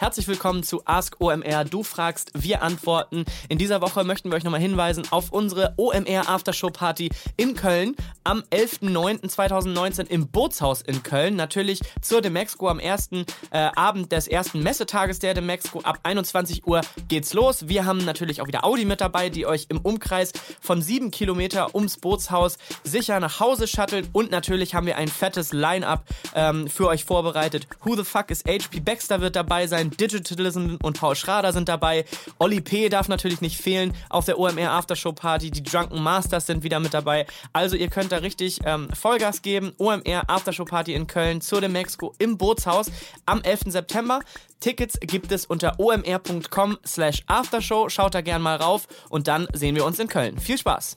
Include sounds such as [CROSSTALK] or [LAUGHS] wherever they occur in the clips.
Herzlich willkommen zu Ask OMR. Du fragst, wir antworten. In dieser Woche möchten wir euch nochmal hinweisen auf unsere OMR Aftershow Party in Köln am 11.09.2019 im Bootshaus in Köln. Natürlich zur Demexco am ersten äh, Abend des ersten Messetages der Demexco. Ab 21 Uhr geht's los. Wir haben natürlich auch wieder Audi mit dabei, die euch im Umkreis von sieben Kilometer ums Bootshaus sicher nach Hause shuttelt. Und natürlich haben wir ein fettes Line-Up ähm, für euch vorbereitet. Who the fuck is HP Baxter wird dabei sein. Digitalism und Paul Schrader sind dabei. Olli P. darf natürlich nicht fehlen auf der OMR Aftershow Party. Die Drunken Masters sind wieder mit dabei. Also ihr könnt da richtig ähm, Vollgas geben. OMR Aftershow Party in Köln zur dem Mexiko im Bootshaus am 11. September. Tickets gibt es unter omr.com slash aftershow. Schaut da gern mal rauf und dann sehen wir uns in Köln. Viel Spaß!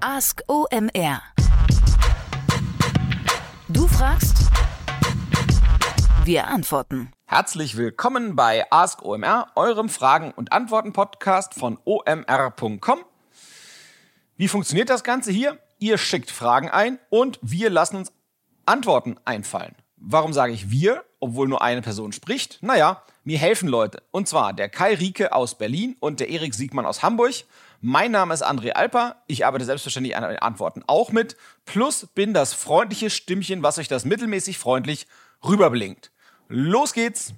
Ask OMR. Du fragst, wir antworten. Herzlich willkommen bei Ask OMR, eurem Fragen- und Antworten-Podcast von omr.com. Wie funktioniert das Ganze hier? Ihr schickt Fragen ein und wir lassen uns Antworten einfallen. Warum sage ich wir, obwohl nur eine Person spricht? Naja, mir helfen Leute. Und zwar der Kai Rieke aus Berlin und der Erik Siegmann aus Hamburg. Mein Name ist André Alper. Ich arbeite selbstverständlich an den Antworten auch mit. Plus bin das freundliche Stimmchen, was euch das mittelmäßig freundlich rüberblinkt. Los geht's!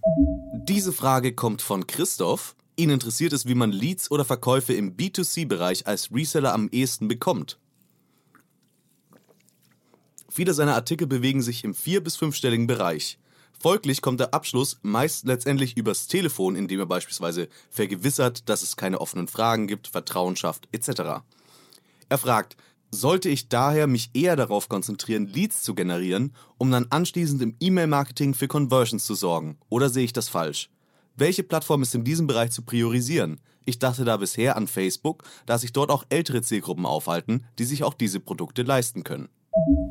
Diese Frage kommt von Christoph. Ihn interessiert es, wie man Leads oder Verkäufe im B2C-Bereich als Reseller am ehesten bekommt. Viele seiner Artikel bewegen sich im vier- bis fünfstelligen Bereich. Folglich kommt der Abschluss meist letztendlich übers Telefon, indem er beispielsweise vergewissert, dass es keine offenen Fragen gibt, Vertrauen schafft, etc. Er fragt, sollte ich daher mich eher darauf konzentrieren, Leads zu generieren, um dann anschließend im E-Mail-Marketing für Conversions zu sorgen? Oder sehe ich das falsch? Welche Plattform ist in diesem Bereich zu priorisieren? Ich dachte da bisher an Facebook, da sich dort auch ältere Zielgruppen aufhalten, die sich auch diese Produkte leisten können.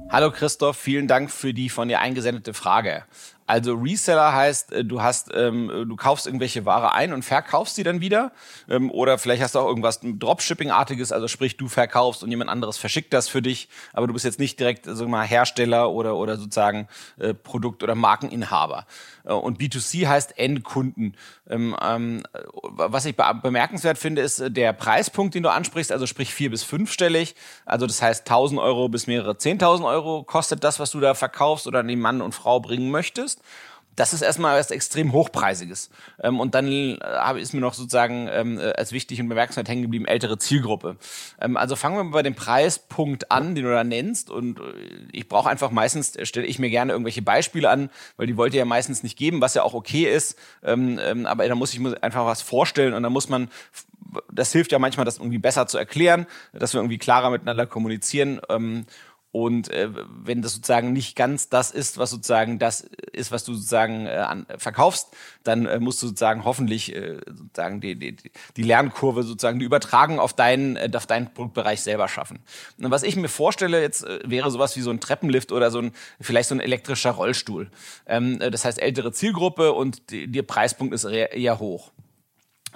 Hallo Christoph, vielen Dank für die von dir eingesendete Frage. Also Reseller heißt, äh, du hast, ähm, du kaufst irgendwelche Ware ein und verkaufst sie dann wieder. Ähm, oder vielleicht hast du auch irgendwas Dropshipping-artiges, also sprich, du verkaufst und jemand anderes verschickt das für dich, aber du bist jetzt nicht direkt wir mal, Hersteller oder, oder sozusagen äh, Produkt- oder Markeninhaber. Äh, und B2C heißt Endkunden. Ähm, ähm, was ich bemerkenswert finde, ist äh, der Preispunkt, den du ansprichst, also sprich vier- bis fünfstellig. Also das heißt 1000 Euro bis mehrere 10.000 Euro kostet das, was du da verkaufst oder an den Mann und Frau bringen möchtest das ist erstmal was extrem hochpreisiges. Ähm, und dann äh, ist mir noch sozusagen ähm, äh, als wichtig und bemerkenswert hängen geblieben ältere Zielgruppe. Ähm, also fangen wir mal bei dem Preispunkt an, den du da nennst. Und äh, ich brauche einfach meistens stelle ich mir gerne irgendwelche Beispiele an, weil die wollt ihr ja meistens nicht geben, was ja auch okay ist. Ähm, ähm, aber da muss ich mir einfach was vorstellen und dann muss man das hilft ja manchmal, das irgendwie besser zu erklären, dass wir irgendwie klarer miteinander kommunizieren. Ähm, und äh, wenn das sozusagen nicht ganz das ist, was sozusagen das ist, was du sozusagen äh, an, verkaufst, dann äh, musst du sozusagen hoffentlich äh, sozusagen die, die, die Lernkurve sozusagen die Übertragung auf deinen, äh, auf deinen Produktbereich selber schaffen. Und was ich mir vorstelle jetzt äh, wäre sowas wie so ein Treppenlift oder so ein vielleicht so ein elektrischer Rollstuhl. Ähm, äh, das heißt ältere Zielgruppe und die, der Preispunkt ist eher hoch.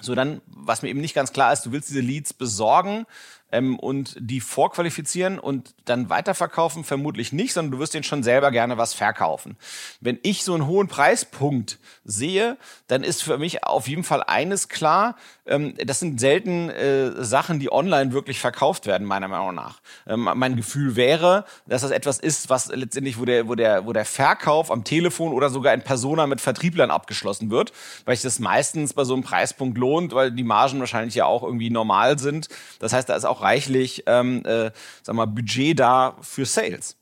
So dann, was mir eben nicht ganz klar ist, du willst diese Leads besorgen ähm, und die vorqualifizieren und dann weiterverkaufen? Vermutlich nicht, sondern du wirst denen schon selber gerne was verkaufen. Wenn ich so einen hohen Preispunkt sehe, dann ist für mich auf jeden Fall eines klar, ähm, das sind selten äh, Sachen, die online wirklich verkauft werden, meiner Meinung nach. Ähm, mein Gefühl wäre, dass das etwas ist, was letztendlich, wo der, wo der, wo der Verkauf am Telefon oder sogar in Persona mit Vertrieblern abgeschlossen wird, weil sich das meistens bei so einem Preispunkt lohnt, weil die Margen wahrscheinlich ja auch irgendwie normal sind. Das heißt, da ist auch reichlich, ähm, äh, sag mal, Budget da für Sales.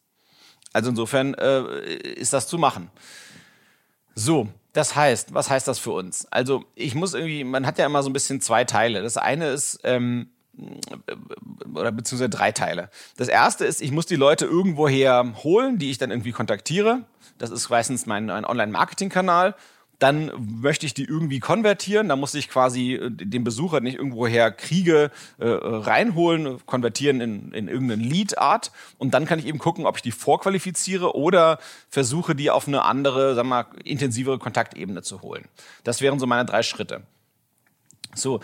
Also insofern äh, ist das zu machen. So, das heißt, was heißt das für uns? Also ich muss irgendwie, man hat ja immer so ein bisschen zwei Teile. Das eine ist, ähm, oder beziehungsweise drei Teile. Das erste ist, ich muss die Leute irgendwoher holen, die ich dann irgendwie kontaktiere. Das ist meistens mein, mein Online-Marketing-Kanal dann möchte ich die irgendwie konvertieren. Da muss ich quasi äh, den Besucher nicht irgendwoher kriege äh, reinholen, konvertieren in, in irgendeine Lead-Art. Und dann kann ich eben gucken, ob ich die vorqualifiziere oder versuche, die auf eine andere, sagen wir mal, intensivere Kontaktebene zu holen. Das wären so meine drei Schritte. So,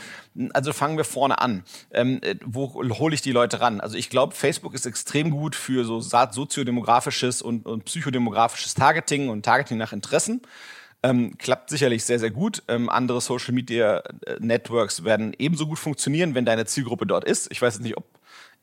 also fangen wir vorne an. Ähm, äh, wo hole ich die Leute ran? Also ich glaube, Facebook ist extrem gut für so soziodemografisches und, und psychodemografisches Targeting und Targeting nach Interessen. Ähm, klappt sicherlich sehr, sehr gut. Ähm, andere Social Media äh, Networks werden ebenso gut funktionieren, wenn deine Zielgruppe dort ist. Ich weiß jetzt nicht, ob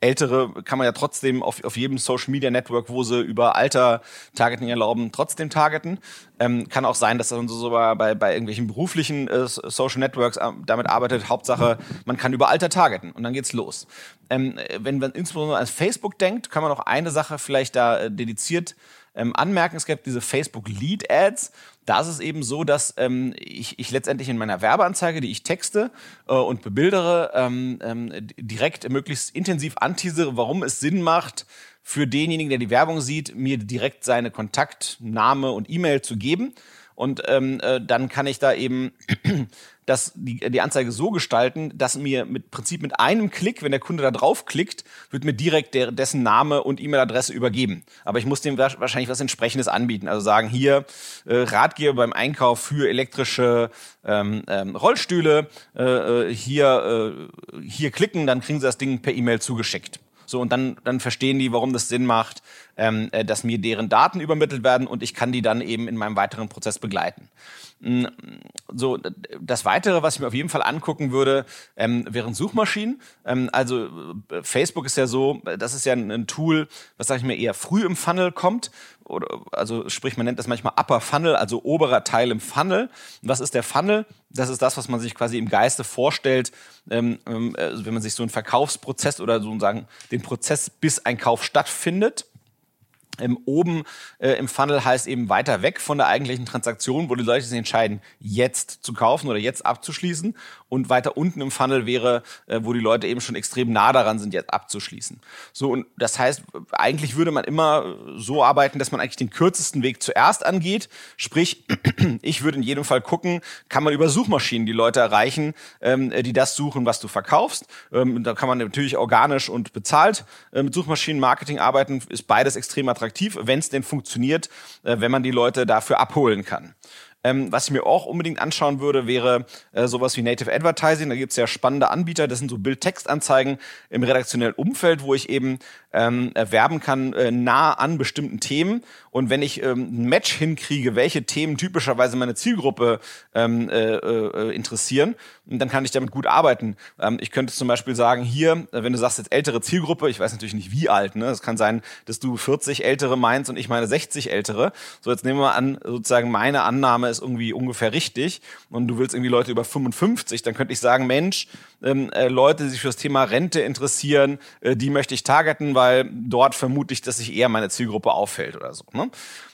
Ältere kann man ja trotzdem auf, auf jedem Social Media Network, wo sie über Alter Targeting erlauben, trotzdem targeten. Ähm, kann auch sein, dass man so bei, bei irgendwelchen beruflichen äh, Social Networks äh, damit arbeitet. Hauptsache, man kann über Alter targeten und dann geht's los. Ähm, wenn man insbesondere an Facebook denkt, kann man noch eine Sache vielleicht da äh, dediziert ähm, anmerken. Es gibt diese Facebook Lead Ads. Da ist es eben so, dass ähm, ich, ich letztendlich in meiner Werbeanzeige, die ich texte äh, und bebildere, ähm, ähm, direkt möglichst intensiv anteasere, warum es Sinn macht, für denjenigen, der die Werbung sieht, mir direkt seine Kontaktname und E-Mail zu geben. Und ähm, äh, dann kann ich da eben das, die, die Anzeige so gestalten, dass mir mit Prinzip mit einem Klick, wenn der Kunde da draufklickt, wird mir direkt der, dessen Name und E-Mail-Adresse übergeben. Aber ich muss dem wahrscheinlich was entsprechendes anbieten. Also sagen, hier äh, Ratgeber beim Einkauf für elektrische ähm, ähm, Rollstühle, äh, äh hier, äh, hier klicken, dann kriegen sie das Ding per E-Mail zugeschickt. So, und dann, dann verstehen die, warum das Sinn macht, ähm, äh, dass mir deren Daten übermittelt werden und ich kann die dann eben in meinem weiteren Prozess begleiten. Mm, so, das Weitere, was ich mir auf jeden Fall angucken würde, ähm, wären Suchmaschinen. Ähm, also äh, Facebook ist ja so, das ist ja ein, ein Tool, was sage ich mir eher früh im Funnel kommt. Oder, also sprich, man nennt das manchmal Upper Funnel, also oberer Teil im Funnel. Was ist der Funnel? Das ist das, was man sich quasi im Geiste vorstellt, ähm, also wenn man sich so einen Verkaufsprozess oder so sagen, den Prozess, bis ein Kauf stattfindet. Ähm, oben äh, im Funnel heißt eben weiter weg von der eigentlichen Transaktion, wo die Leute sich entscheiden, jetzt zu kaufen oder jetzt abzuschließen. Und weiter unten im Funnel wäre, äh, wo die Leute eben schon extrem nah daran sind, jetzt abzuschließen. So, und das heißt, eigentlich würde man immer so arbeiten, dass man eigentlich den kürzesten Weg zuerst angeht. Sprich, [CLEARS THROAT] ich würde in jedem Fall gucken, kann man über Suchmaschinen die Leute erreichen, ähm, die das suchen, was du verkaufst. Ähm, da kann man natürlich organisch und bezahlt äh, mit Suchmaschinenmarketing arbeiten, ist beides extrem attraktiv attraktiv, wenn es denn funktioniert, äh, wenn man die Leute dafür abholen kann. Ähm, was ich mir auch unbedingt anschauen würde, wäre äh, sowas wie Native Advertising. Da gibt es ja spannende Anbieter. Das sind so Bild-Text-Anzeigen im redaktionellen Umfeld, wo ich eben ähm, erwerben kann, äh, nah an bestimmten Themen. Und wenn ich ähm, ein Match hinkriege, welche Themen typischerweise meine Zielgruppe ähm, äh, äh, interessieren, dann kann ich damit gut arbeiten. Ähm, ich könnte zum Beispiel sagen, hier, äh, wenn du sagst jetzt ältere Zielgruppe, ich weiß natürlich nicht wie alt, ne? Es kann sein, dass du 40 ältere meinst und ich meine 60 ältere. So, jetzt nehmen wir an, sozusagen meine Annahme ist irgendwie ungefähr richtig und du willst irgendwie Leute über 55, dann könnte ich sagen, Mensch, ähm, äh, Leute, die sich für das Thema Rente interessieren, äh, die möchte ich targeten, weil dort vermute ich, dass sich eher meine Zielgruppe auffällt oder so. Ne?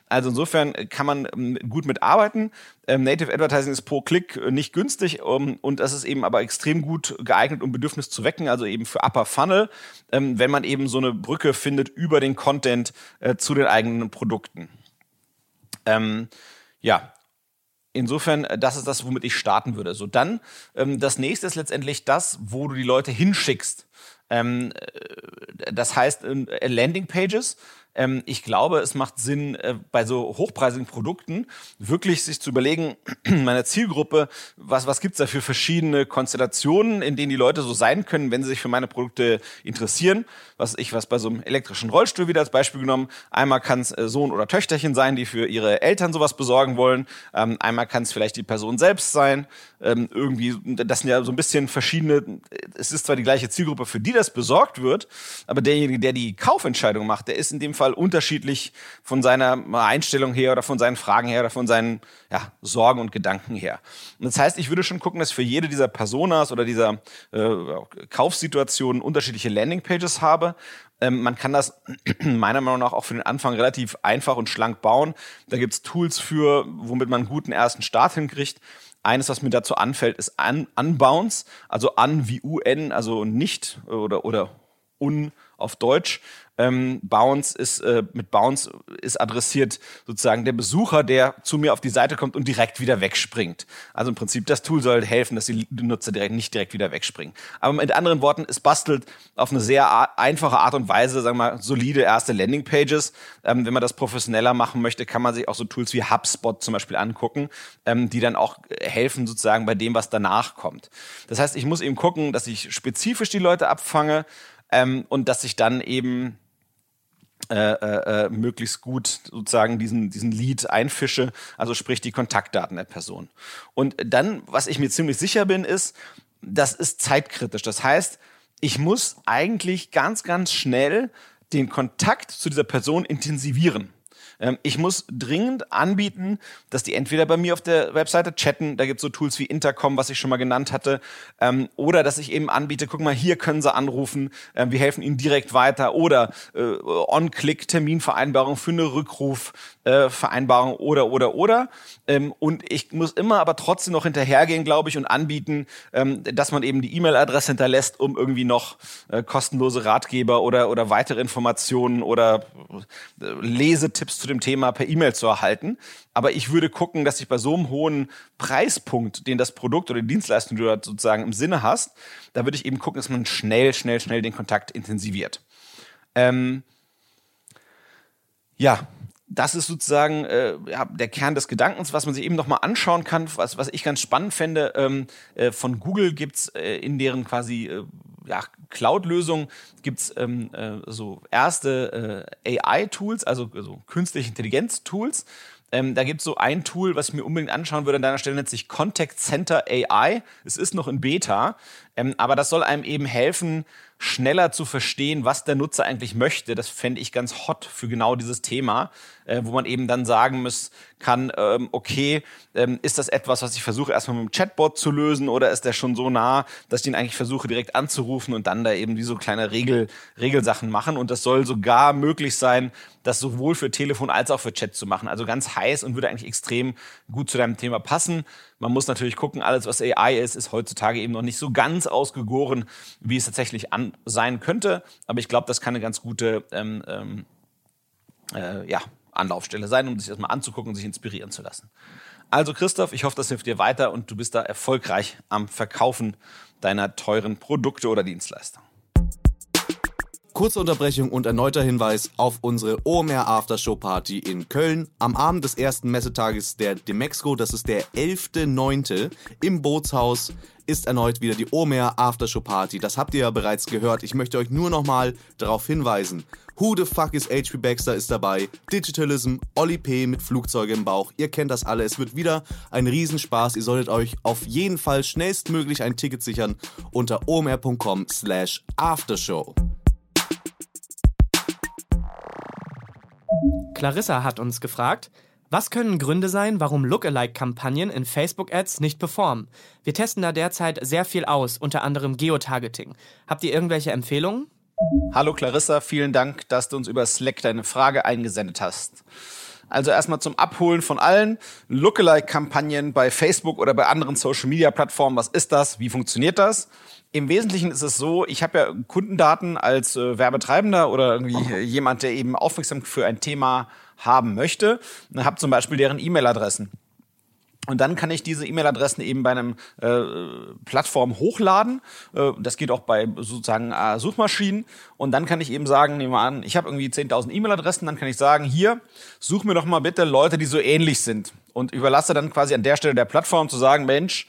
Also insofern kann man ähm, gut mitarbeiten. Ähm, Native Advertising ist pro Klick äh, nicht günstig um, und das ist eben aber extrem gut geeignet, um Bedürfnis zu wecken, also eben für Upper Funnel, ähm, wenn man eben so eine Brücke findet über den Content äh, zu den eigenen Produkten. Ähm, ja, Insofern, äh, das ist das, womit ich starten würde. So dann, ähm, das nächste ist letztendlich das, wo du die Leute hinschickst. Ähm, äh, das heißt, äh, Landingpages ähm, ich glaube, es macht Sinn, äh, bei so hochpreisigen Produkten wirklich sich zu überlegen, [CLEARS THROAT] meine Zielgruppe, was, was gibt's da für verschiedene Konstellationen, in denen die Leute so sein können, wenn sie sich für meine Produkte interessieren. Was ich, was bei so einem elektrischen Rollstuhl wieder als Beispiel genommen. Einmal kann es äh, Sohn oder Töchterchen sein, die für ihre Eltern sowas besorgen wollen. Ähm, einmal kann es vielleicht die Person selbst sein. Ähm, irgendwie, das sind ja so ein bisschen verschiedene, es ist zwar die gleiche Zielgruppe, für die das besorgt wird, aber derjenige, der die Kaufentscheidung macht, der ist in dem Fall Fall unterschiedlich von seiner Einstellung her oder von seinen Fragen her oder von seinen ja, Sorgen und Gedanken her. Und das heißt, ich würde schon gucken, dass ich für jede dieser Personas oder dieser äh, Kaufsituationen unterschiedliche Landingpages habe. Ähm, man kann das [CLEARS THROAT] meiner Meinung nach auch für den Anfang relativ einfach und schlank bauen. Da gibt's Tools für, womit man einen guten ersten Start hinkriegt. Eines, was mir dazu anfällt, ist Un Unbounce, also an wie UN, also nicht oder, oder un auf Deutsch. Ähm, Bounce ist äh, mit Bounce ist adressiert sozusagen der Besucher, der zu mir auf die Seite kommt und direkt wieder wegspringt. Also im Prinzip das Tool soll helfen, dass die Nutzer direkt nicht direkt wieder wegspringen. Aber mit anderen Worten, es bastelt auf eine sehr einfache Art und Weise, sagen wir mal, solide erste Landingpages. Ähm, wenn man das professioneller machen möchte, kann man sich auch so Tools wie HubSpot zum Beispiel angucken, ähm, die dann auch helfen sozusagen bei dem, was danach kommt. Das heißt, ich muss eben gucken, dass ich spezifisch die Leute abfange ähm, und dass ich dann eben äh, äh, äh, möglichst gut sozusagen diesen, diesen Lead einfische, also sprich die Kontaktdaten der Person. Und dann, was ich mir ziemlich sicher bin, ist, das ist zeitkritisch. Das heißt, ich muss eigentlich ganz, ganz schnell den Kontakt zu dieser Person intensivieren. Ähm, ich muss dringend anbieten, dass die entweder bei mir auf der Webseite chatten, da gibt es so Tools wie Intercom, was ich schon mal genannt hatte, ähm, oder dass ich eben anbiete, guck mal, hier können sie anrufen, ähm, wir helfen ihnen direkt weiter, oder äh, On-Click Terminvereinbarung für eine Rückrufvereinbarung äh, oder, oder, oder. Ähm, und ich muss immer aber trotzdem noch hinterhergehen, glaube ich, und anbieten, ähm, dass man eben die E-Mail-Adresse hinterlässt, um irgendwie noch äh, kostenlose Ratgeber oder, oder weitere Informationen oder äh, Lesetipps zu dem Thema per E-Mail zu erhalten. Aber ich würde gucken, dass ich bei so einem hohen Preispunkt, den das Produkt oder die Dienstleistung, die du sozusagen im Sinne hast, da würde ich eben gucken, dass man schnell, schnell, schnell den Kontakt intensiviert. Ähm, ja, das ist sozusagen äh, ja, der Kern des Gedankens, was man sich eben nochmal anschauen kann, was, was ich ganz spannend fände. Ähm, äh, von Google gibt's äh, in deren quasi äh, ja, Cloud-Lösung gibt's ähm, äh, so erste äh, AI-Tools, also, also künstliche Intelligenz-Tools. Ähm, da gibt's so ein Tool, was ich mir unbedingt anschauen würde an deiner Stelle, nennt sich Contact Center AI. Es ist noch in Beta, ähm, aber das soll einem eben helfen, schneller zu verstehen, was der Nutzer eigentlich möchte. Das fände ich ganz hot für genau dieses Thema, äh, wo man eben dann sagen muss, kann, ähm, okay, ähm, ist das etwas, was ich versuche erstmal mit dem Chatbot zu lösen oder ist der schon so nah, dass ich ihn eigentlich versuche direkt anzurufen und dann da eben wie so kleine Regel, Regelsachen machen und das soll sogar möglich sein, das sowohl für Telefon als auch für Chat zu machen. Also ganz heiß und würde eigentlich extrem gut zu deinem Thema passen. Man muss natürlich gucken, alles was AI ist, ist heutzutage eben noch nicht so ganz ausgegoren, wie es tatsächlich an sein könnte. Aber ich glaube, das kann eine ganz gute ähm, ähm, äh, ja, Anlaufstelle sein, um sich das mal anzugucken und sich inspirieren zu lassen. Also Christoph, ich hoffe, das hilft dir weiter und du bist da erfolgreich am Verkaufen deiner teuren Produkte oder Dienstleistungen. Kurze Unterbrechung und erneuter Hinweis auf unsere OMR Aftershow Party in Köln. Am Abend des ersten Messetages der Demexco, das ist der 11.9. im Bootshaus, ist erneut wieder die OMR Aftershow Party. Das habt ihr ja bereits gehört. Ich möchte euch nur nochmal darauf hinweisen. Who the fuck is HP Baxter ist dabei, Digitalism, Oli P. mit Flugzeuge im Bauch. Ihr kennt das alle. Es wird wieder ein Riesenspaß. Ihr solltet euch auf jeden Fall schnellstmöglich ein Ticket sichern unter omr.com slash aftershow. Clarissa hat uns gefragt, was können Gründe sein, warum Lookalike-Kampagnen in Facebook-Ads nicht performen? Wir testen da derzeit sehr viel aus, unter anderem Geotargeting. Habt ihr irgendwelche Empfehlungen? Hallo Clarissa, vielen Dank, dass du uns über Slack deine Frage eingesendet hast. Also erstmal zum Abholen von allen Lookalike-Kampagnen bei Facebook oder bei anderen Social-Media-Plattformen. Was ist das? Wie funktioniert das? Im Wesentlichen ist es so, ich habe ja Kundendaten als äh, Werbetreibender oder irgendwie jemand, der eben aufmerksam für ein Thema haben möchte. Und habe zum Beispiel deren E-Mail-Adressen. Und dann kann ich diese E-Mail-Adressen eben bei einem äh, Plattform hochladen. Äh, das geht auch bei sozusagen äh, Suchmaschinen. Und dann kann ich eben sagen, nehmen wir an, ich habe irgendwie 10.000 E-Mail-Adressen, dann kann ich sagen, hier, such mir doch mal bitte Leute, die so ähnlich sind. Und überlasse dann quasi an der Stelle der Plattform zu sagen, Mensch,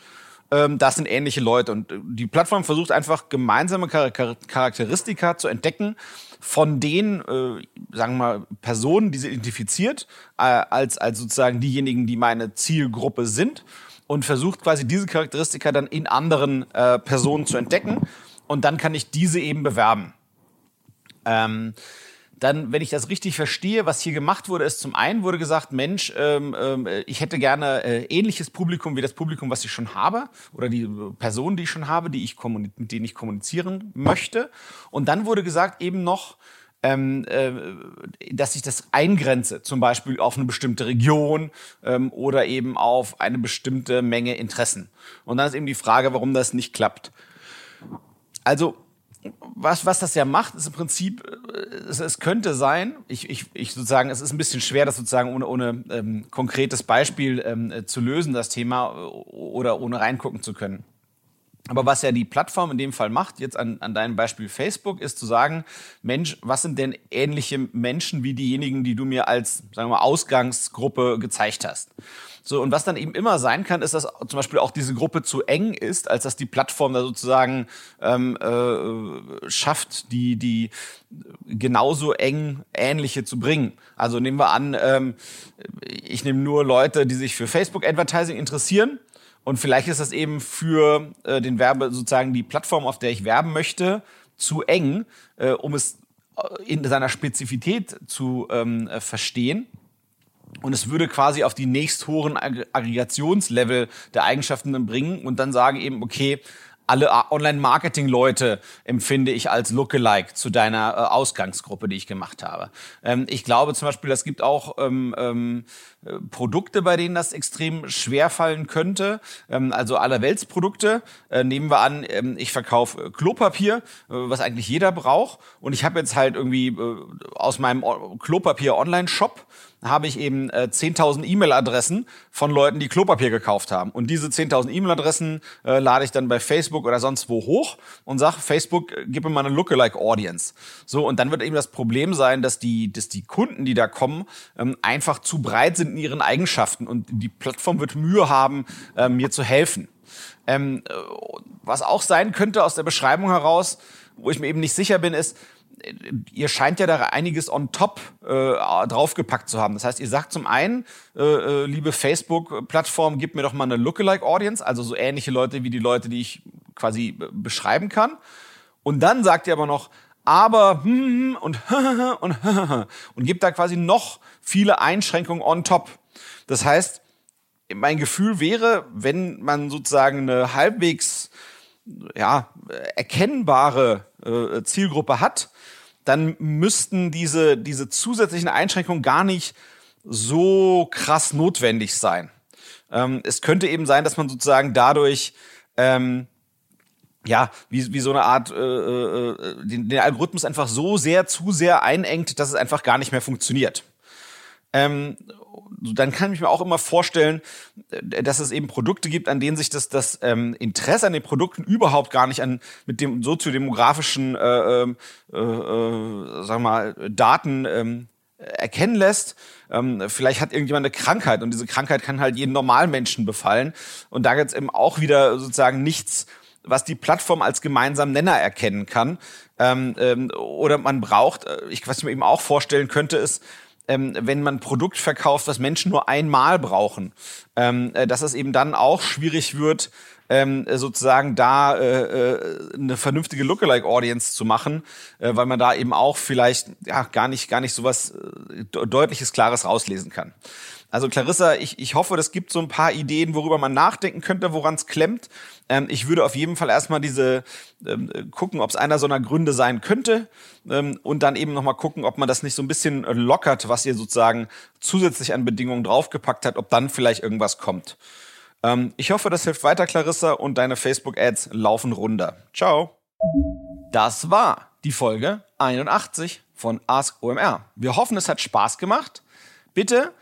das sind ähnliche Leute. Und äh, die Plattform versucht einfach gemeinsame Charakteristika zu entdecken von den, äh, sagen wir mal, Personen, die sie identifiziert, äh, als, als sozusagen diejenigen, die meine Zielgruppe sind und versucht quasi diese Charakteristika dann in anderen äh, Personen zu entdecken und dann kann ich diese eben bewerben. Ähm, dann, wenn ich das richtig verstehe, was hier gemacht wurde, ist zum einen wurde gesagt, Mensch, ähm, ähm, ich hätte gerne äh, ähnliches Publikum wie das Publikum, was ich schon habe oder die Personen, die ich schon habe, die ich mit denen ich kommunizieren möchte. Und dann wurde gesagt eben noch, ähm, äh, dass ich das eingrenze, zum Beispiel auf eine bestimmte Region ähm, oder eben auf eine bestimmte Menge Interessen. Und dann ist eben die Frage, warum das nicht klappt. Also was, was das ja macht, ist im Prinzip, äh, es, es könnte sein, ich, ich, ich sozusagen, es ist ein bisschen schwer, das sozusagen ohne, ohne ähm, konkretes Beispiel ähm, äh, zu lösen, das Thema, äh, oder ohne reingucken zu können. Aber was ja die Plattform in dem Fall macht, jetzt an, an deinem Beispiel Facebook, ist zu sagen, Mensch, was sind denn ähnliche Menschen wie diejenigen, die du mir als, sagen wir mal, Ausgangsgruppe gezeigt hast? So, und was dann eben immer sein kann, ist, dass zum Beispiel auch diese Gruppe zu eng ist, als dass die Plattform da sozusagen ähm, äh, schafft, die, die genauso eng ähnliche zu bringen. Also nehmen wir an, ähm, ich nehme nur Leute, die sich für Facebook-Advertising interessieren und vielleicht ist das eben für äh, den Werbe sozusagen die Plattform, auf der ich werben möchte, zu eng, äh, um es äh, in seiner Spezifität zu ähm, äh, verstehen. Und es würde quasi auf die nächsthohen Aggregationslevel der Eigenschaften bringen und dann sagen eben, okay, alle Online-Marketing-Leute empfinde ich als Lookalike zu deiner äh, Ausgangsgruppe, die ich gemacht habe. Ähm, ich glaube zum Beispiel, es gibt auch ähm, ähm, äh, Produkte, bei denen das extrem schwer fallen könnte. Ähm, also allerweltsprodukte. Äh, nehmen wir an, ähm, ich verkaufe Klopapier, äh, was eigentlich jeder braucht. Und ich habe jetzt halt irgendwie äh, aus meinem Klopapier-Online-Shop habe ich eben äh, 10.000 E-Mail-Adressen von Leuten, die Klopapier gekauft haben. Und diese 10.000 E-Mail-Adressen äh, lade ich dann bei Facebook oder sonst wo hoch und sage, Facebook, äh, gib mir mal eine Lookalike-Audience. So, und dann wird eben das Problem sein, dass die, dass die Kunden, die da kommen, ähm, einfach zu breit sind in ihren Eigenschaften und die Plattform wird Mühe haben, äh, mir zu helfen. Ähm, äh, was auch sein könnte aus der Beschreibung heraus, wo ich mir eben nicht sicher bin, ist, ihr scheint ja da einiges on top äh, draufgepackt zu haben. Das heißt, ihr sagt zum einen, äh, äh, liebe Facebook-Plattform, gib mir doch mal eine Lookalike-Audience, also so ähnliche Leute wie die Leute, die ich quasi beschreiben kann. Und dann sagt ihr aber noch, aber hm, hm, und [LAUGHS] und und gibt da quasi noch viele Einschränkungen on top. Das heißt, mein Gefühl wäre, wenn man sozusagen eine halbwegs ja, erkennbare äh, Zielgruppe hat, dann müssten diese, diese zusätzlichen Einschränkungen gar nicht so krass notwendig sein. Ähm, es könnte eben sein, dass man sozusagen dadurch ähm, ja, wie, wie so eine Art äh, äh, den, den Algorithmus einfach so sehr zu sehr einengt, dass es einfach gar nicht mehr funktioniert. Ähm, dann kann ich mir auch immer vorstellen, äh, dass es eben Produkte gibt, an denen sich das, das ähm, Interesse an den Produkten überhaupt gar nicht an mit dem soziodemografischen, äh, ähm, äh, äh, sag mal, Daten ähm, erkennen lässt. Ähm, vielleicht hat irgendjemand eine Krankheit und diese Krankheit kann halt jeden normalen Menschen befallen. Und da gibt es eben auch wieder sozusagen nichts, was die Plattform als gemeinsamen Nenner erkennen kann. Ähm, ähm, oder man braucht, äh, ich was ich mir eben auch vorstellen könnte, ist, ähm, wenn man ein Produkt verkauft, was Menschen nur einmal brauchen, ähm, äh, dass es eben dann auch schwierig wird, ähm, sozusagen da äh, äh, eine vernünftige Lookalike-Audience zu machen, äh, weil man da eben auch vielleicht ja gar nicht gar nicht sowas äh, deutliches Klares rauslesen kann. Also Clarissa, ich, ich hoffe, das gibt so ein paar Ideen, worüber man nachdenken könnte, woran es klemmt. Ähm, ich würde auf jeden Fall erstmal diese ähm, gucken, ob es einer so einer Gründe sein könnte ähm, und dann eben nochmal gucken, ob man das nicht so ein bisschen lockert, was ihr sozusagen zusätzlich an Bedingungen draufgepackt hat, ob dann vielleicht irgendwas kommt. Ähm, ich hoffe, das hilft weiter, Clarissa, und deine Facebook-Ads laufen runter. Ciao. Das war die Folge 81 von Ask OMR. Wir hoffen, es hat Spaß gemacht. Bitte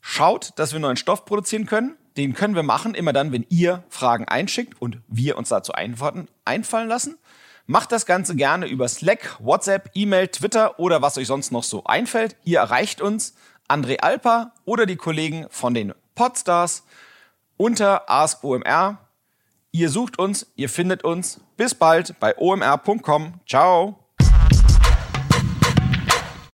Schaut, dass wir neuen Stoff produzieren können. Den können wir machen, immer dann, wenn ihr Fragen einschickt und wir uns dazu Antworten einfallen lassen. Macht das Ganze gerne über Slack, WhatsApp, E-Mail, Twitter oder was euch sonst noch so einfällt. Ihr erreicht uns, André Alper oder die Kollegen von den Podstars unter AskOMR. Ihr sucht uns, ihr findet uns. Bis bald bei omr.com. Ciao.